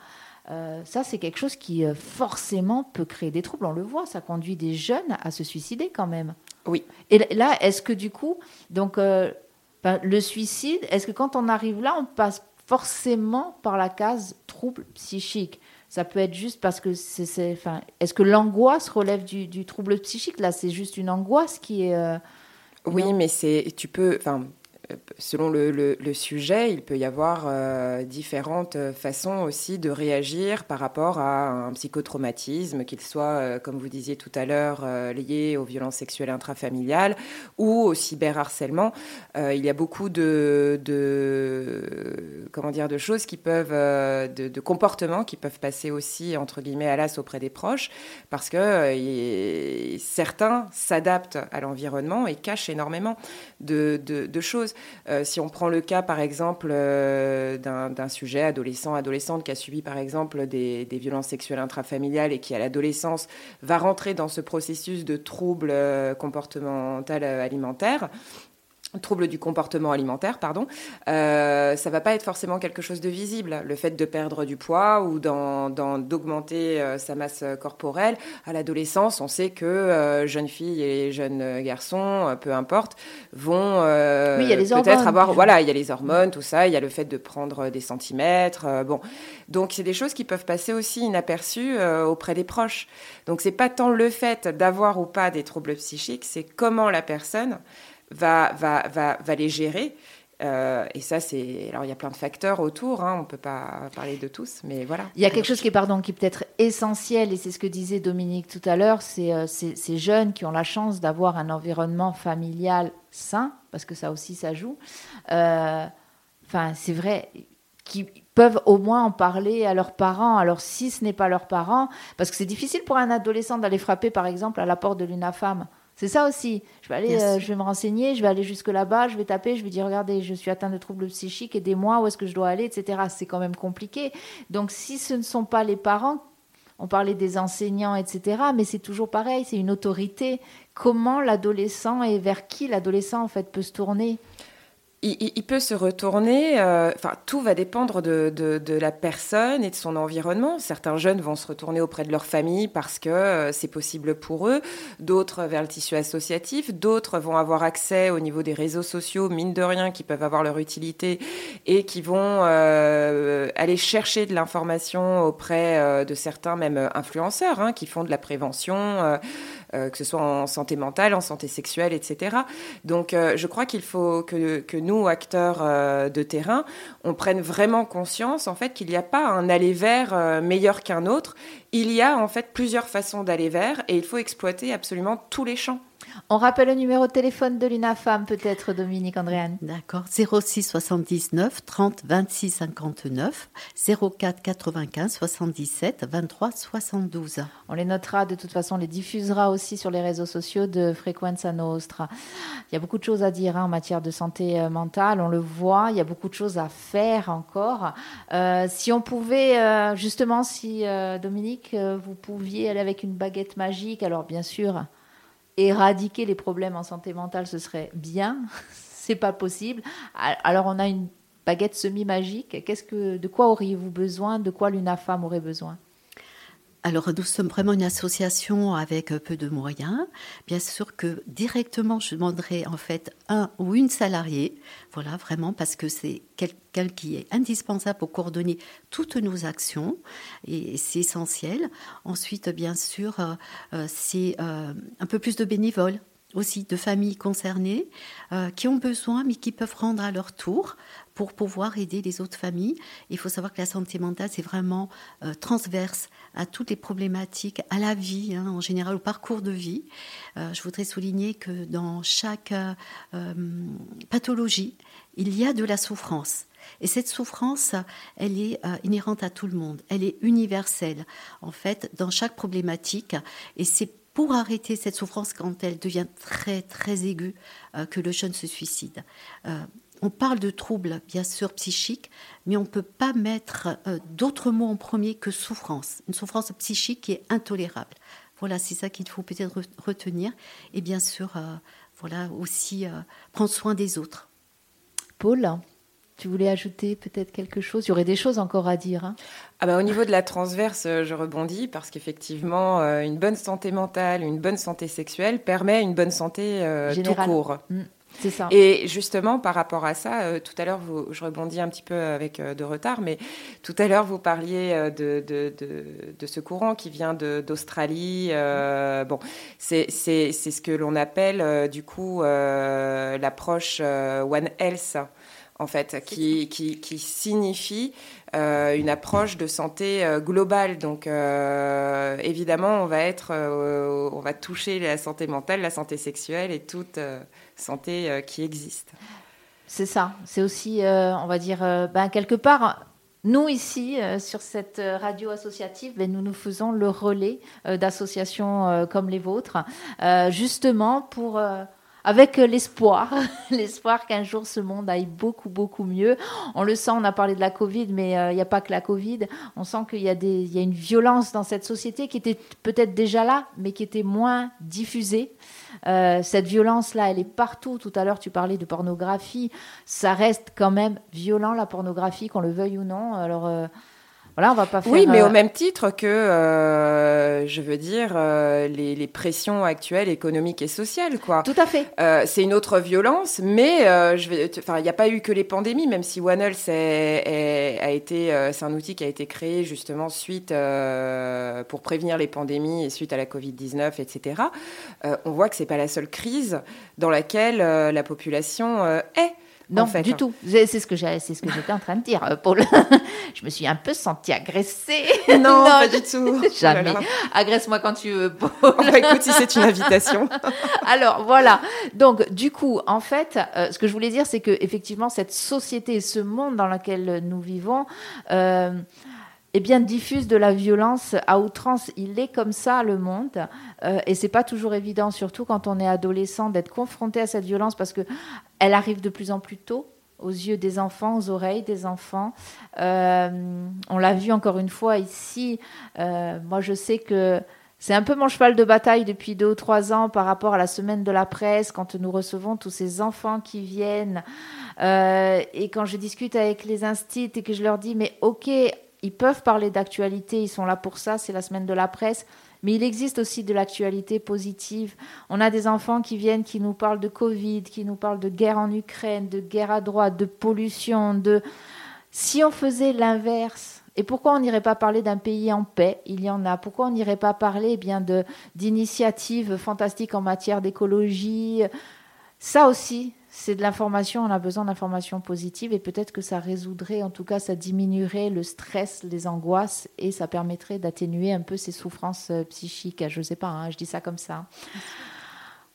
ça, c'est quelque chose qui forcément peut créer des troubles. On le voit, ça conduit des jeunes à se suicider quand même. Oui. Et là, est-ce que du coup, donc ben, le suicide, est-ce que quand on arrive là, on passe forcément par la case trouble psychique? Ça peut être juste parce que c'est, enfin, est-ce que l'angoisse relève du, trouble psychique? Là, c'est juste une angoisse qui est. Euh, oui, mais c'est, tu peux, enfin, selon le, sujet, il peut y avoir euh, différentes façons aussi de réagir par rapport à un psychotraumatisme, qu'il soit, euh, comme vous disiez tout à l'heure, euh, lié aux violences sexuelles intrafamiliales ou au cyberharcèlement. il y a beaucoup de, comment dire, de choses qui peuvent, de, comportements qui peuvent passer aussi, entre guillemets, à l'as auprès des proches, parce que certains s'adaptent à l'environnement et cachent énormément de choses. Euh, si on prend le cas, par exemple, euh, d'un sujet adolescent, adolescente qui a subi, par exemple, des, des violences sexuelles intrafamiliales et qui, à l'adolescence, va rentrer dans ce processus de troubles euh, comportemental alimentaire, trouble du comportement alimentaire, pardon, euh, ça va pas être forcément quelque chose de visible. Le fait de perdre du poids ou d'augmenter euh, sa masse corporelle, à l'adolescence, on sait que euh, jeunes filles et jeunes garçons, euh, peu importe, vont peut-être avoir, voilà, il y a les hormones, tout ça, il y a le fait de prendre des centimètres, bon, donc c'est des choses qui peuvent passer aussi inaperçues auprès des proches. Donc c'est pas tant le fait d'avoir ou pas des troubles psychiques, c'est comment la personne va, va, va, va les gérer Euh, et ça, c'est. Alors, il y a plein de facteurs autour, hein, on ne peut pas parler de tous, mais voilà. Il y a quelque chose qui est, pardon, qui peut être essentiel, et c'est ce que disait Dominique tout à l'heure c'est euh, ces jeunes qui ont la chance d'avoir un environnement familial sain, parce que ça aussi, ça joue. Euh, enfin, c'est vrai, qui peuvent au moins en parler à leurs parents. Alors, si ce n'est pas leurs parents, parce que c'est difficile pour un adolescent d'aller frapper, par exemple, à la porte de l'UNAFAM. C'est ça aussi. Je vais aller, euh, je vais me renseigner, je vais aller jusque là-bas, je vais taper, je vais dire regardez, je suis atteint de troubles psychiques, aidez-moi, où est-ce que je dois aller, etc. C'est quand même compliqué. Donc si ce ne sont pas les parents, on parlait des enseignants, etc. Mais c'est toujours pareil, c'est une autorité. Comment l'adolescent et vers qui l'adolescent en fait peut se tourner? Il, peut se retourner, euh, enfin tout va dépendre de, la personne et de son environnement. Certains jeunes vont se retourner auprès de leur famille parce que euh, c'est possible pour eux, d'autres vers le tissu associatif, d'autres vont avoir accès au niveau des réseaux sociaux, mine de rien, qui peuvent avoir leur utilité et qui vont euh, aller chercher de l'information auprès de certains même influenceurs hein, qui font de la prévention que ce soit en santé mentale, en santé sexuelle, etc. Donc euh, je crois qu'il faut que, que, nous, acteurs euh, de terrain, on prenne vraiment conscience en fait qu'il n'y a pas un aller vers meilleur qu'un autre. Il y a en fait plusieurs façons d'aller vers et il faut exploiter absolument tous les champs. On rappelle le numéro de téléphone de l'UNAFAM, peut-être, Dominique Andréane. D'accord. 06 79 30 26 59 04 95 77 23 72. On les notera, de toute façon, on les diffusera aussi sur les réseaux sociaux de Frequenza Nostra. Il y a beaucoup de choses à dire hein, en matière de santé euh, mentale, on le voit, il y a beaucoup de choses à faire encore. Euh, si on pouvait, euh, justement, si Dominique, vous pouviez aller avec une baguette magique, alors bien sûr, éradiquer les problèmes en santé mentale, ce serait bien. c'est pas possible. Alors on a une baguette semi-magique. Qu'est-ce que, de quoi auriez-vous besoin? De quoi l'UNAFAM aurait besoin? Alors, nous sommes vraiment une association avec peu de moyens. Bien sûr que directement, je demanderai en fait un ou une salariée. Voilà, vraiment, parce que c'est quelqu'un qui est indispensable pour coordonner toutes nos actions et c'est essentiel. Ensuite, bien sûr, euh, euh, c'est euh, un peu plus de bénévoles aussi de familles concernées qui ont besoin mais qui peuvent rendre à leur tour pour pouvoir aider les autres familles. Il faut savoir que la santé mentale, c'est vraiment transverse à toutes les problématiques, à la vie hein, en général, au parcours de vie. Euh, je voudrais souligner que dans chaque euh, pathologie, il y a de la souffrance. Et cette souffrance, elle est euh, inhérente à tout le monde, elle est universelle, en fait, dans chaque problématique. Et c'est pour arrêter cette souffrance quand elle devient très, très aiguë que le jeune se suicide on parle de troubles, bien sûr, psychiques, mais on ne peut pas mettre euh, d'autres mots en premier que souffrance. Une souffrance psychique qui est intolérable. Voilà, c'est ça qu'il faut peut-être retenir. Et bien sûr, euh, voilà aussi euh, prendre soin des autres. Paul, tu voulais ajouter peut-être quelque chose? Il y aurait des choses encore à dire. Hein? Ah bah, au niveau de la transverse, je rebondis parce qu'effectivement, une bonne santé mentale, une bonne santé sexuelle permet une bonne santé tout court. Ça. Et justement, par rapport à ça, euh, tout à l'heure, je rebondis un petit peu avec euh, de retard, mais tout à l'heure, vous parliez euh, de, de, de, de, ce courant qui vient d'Australie. bon, c'est ce que l'on appelle, du coup, l'approche One Health, en fait, qui, qui, qui signifie une approche de santé globale. Donc, évidemment, on va être, on va toucher la santé mentale, la santé sexuelle et toute santé euh, qui existe. C'est ça. C'est aussi, euh, on va dire, euh, ben, quelque part, nous, ici, sur cette radio associative, ben, nous nous faisons le relais d'associations comme les vôtres, justement pour avec l'espoir, l'espoir qu'un jour ce monde aille beaucoup, beaucoup mieux. On le sent, on a parlé de la Covid, mais il n'y a pas que la Covid. On sent qu'il y, a des, y a une violence dans cette société qui était peut-être déjà là, mais qui était moins diffusée. Euh, cette violence-là, elle est partout. Tout à l'heure, tu parlais de pornographie. Ça reste quand même violent, la pornographie, qu'on le veuille ou non. Alors. Euh, voilà, on va pas faire, oui, mais au euh, même titre que, je veux dire, les, pressions actuelles économiques et sociales, quoi. Tout à fait. c'est une autre violence, mais je vais, enfin, il n'y a pas eu que les pandémies, même si One Health a été, c'est un outil qui a été créé justement suite pour prévenir les pandémies et suite à la Covid 19, etc. on voit que c'est pas la seule crise dans laquelle la population est. Non, fait, du hein. tout. C'est ce que j'ai- c'est ce que j'étais en train de dire, euh, Paul. je me suis un peu sentie agressée. Non, pas du tout. Jamais. Oh là. Agresse-moi quand tu veux, Paul. Oh, bah, écoute, si c'est une invitation. Alors voilà. Donc du coup, en fait, euh, ce que je voulais dire, c'est que effectivement, cette société et ce monde dans lequel nous vivons. euh, eh bien, diffuse de la violence à outrance. Il est comme ça, le monde. Euh, et c'est pas toujours évident, surtout quand on est adolescent, d'être confronté à cette violence parce que elle arrive de plus en plus tôt aux yeux des enfants, aux oreilles des enfants. Euh, on l'a vu encore une fois ici. Euh, moi, je sais que c'est un peu mon cheval de bataille depuis deux ou trois ans par rapport à la semaine de la presse, quand nous recevons tous ces enfants qui viennent. Euh, et quand je discute avec les instits et que je leur dis, mais ok, ils peuvent parler d'actualité, ils sont là pour ça, c'est la semaine de la presse. Mais il existe aussi de l'actualité positive. On a des enfants qui viennent, qui nous parlent de Covid, qui nous parlent de guerre en Ukraine, de guerre à droite, de pollution, de... Si on faisait l'inverse, et pourquoi on n'irait pas parler d'un pays en paix? Il y en a. Pourquoi on n'irait pas parler eh bien d'initiatives fantastiques en matière d'écologie Ça aussi, c'est de l'information. On a besoin d'informations positives et peut-être que ça résoudrait, en tout cas, ça diminuerait le stress, les angoisses et ça permettrait d'atténuer un peu ces souffrances euh, psychiques. Je ne sais pas, hein, je dis ça comme ça.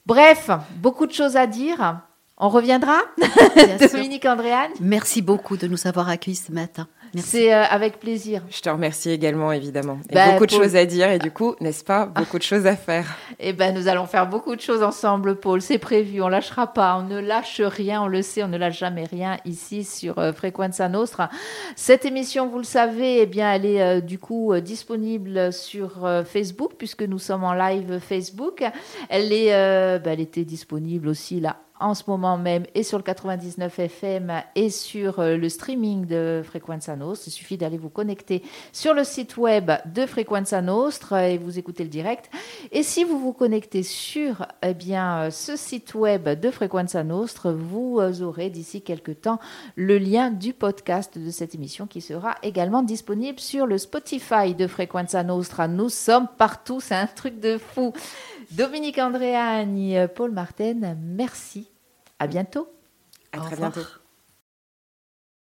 Bref, beaucoup de choses à dire. On reviendra. Dominique Andréane? Merci beaucoup de nous avoir accueillis ce matin. C'est euh, avec plaisir. Je te remercie également, évidemment. Et Bah, beaucoup de Paul- choses à dire et du coup, n'est-ce pas, beaucoup de choses à faire. Eh ben, nous allons faire beaucoup de choses ensemble, Paul. C'est prévu. On lâchera pas. On ne lâche rien. On le sait. On ne lâche jamais rien ici sur euh, Frequenza Nostra. Cette émission, vous le savez, eh bien, elle est euh, du coup euh, disponible sur euh, Facebook puisque nous sommes en live Facebook. Elle est, euh, ben, elle était disponible aussi là en ce moment même et sur le 99 FM et sur euh, le streaming de Frequenza Nostra. Il suffit d'aller vous connecter sur le site web de Frequenza Nostra et vous écoutez le direct. Et si vous vous connectez sur eh bien, euh, ce site web de Frequenza Nostra, vous euh, aurez d'ici quelques temps le lien du podcast de cette émission qui sera également disponible sur le Spotify de Frequenza Nostra. Nous sommes partout, c'est un truc de fou. Dominique Andréani, Paul Martin, merci. À bientôt. À Au très revoir. bientôt.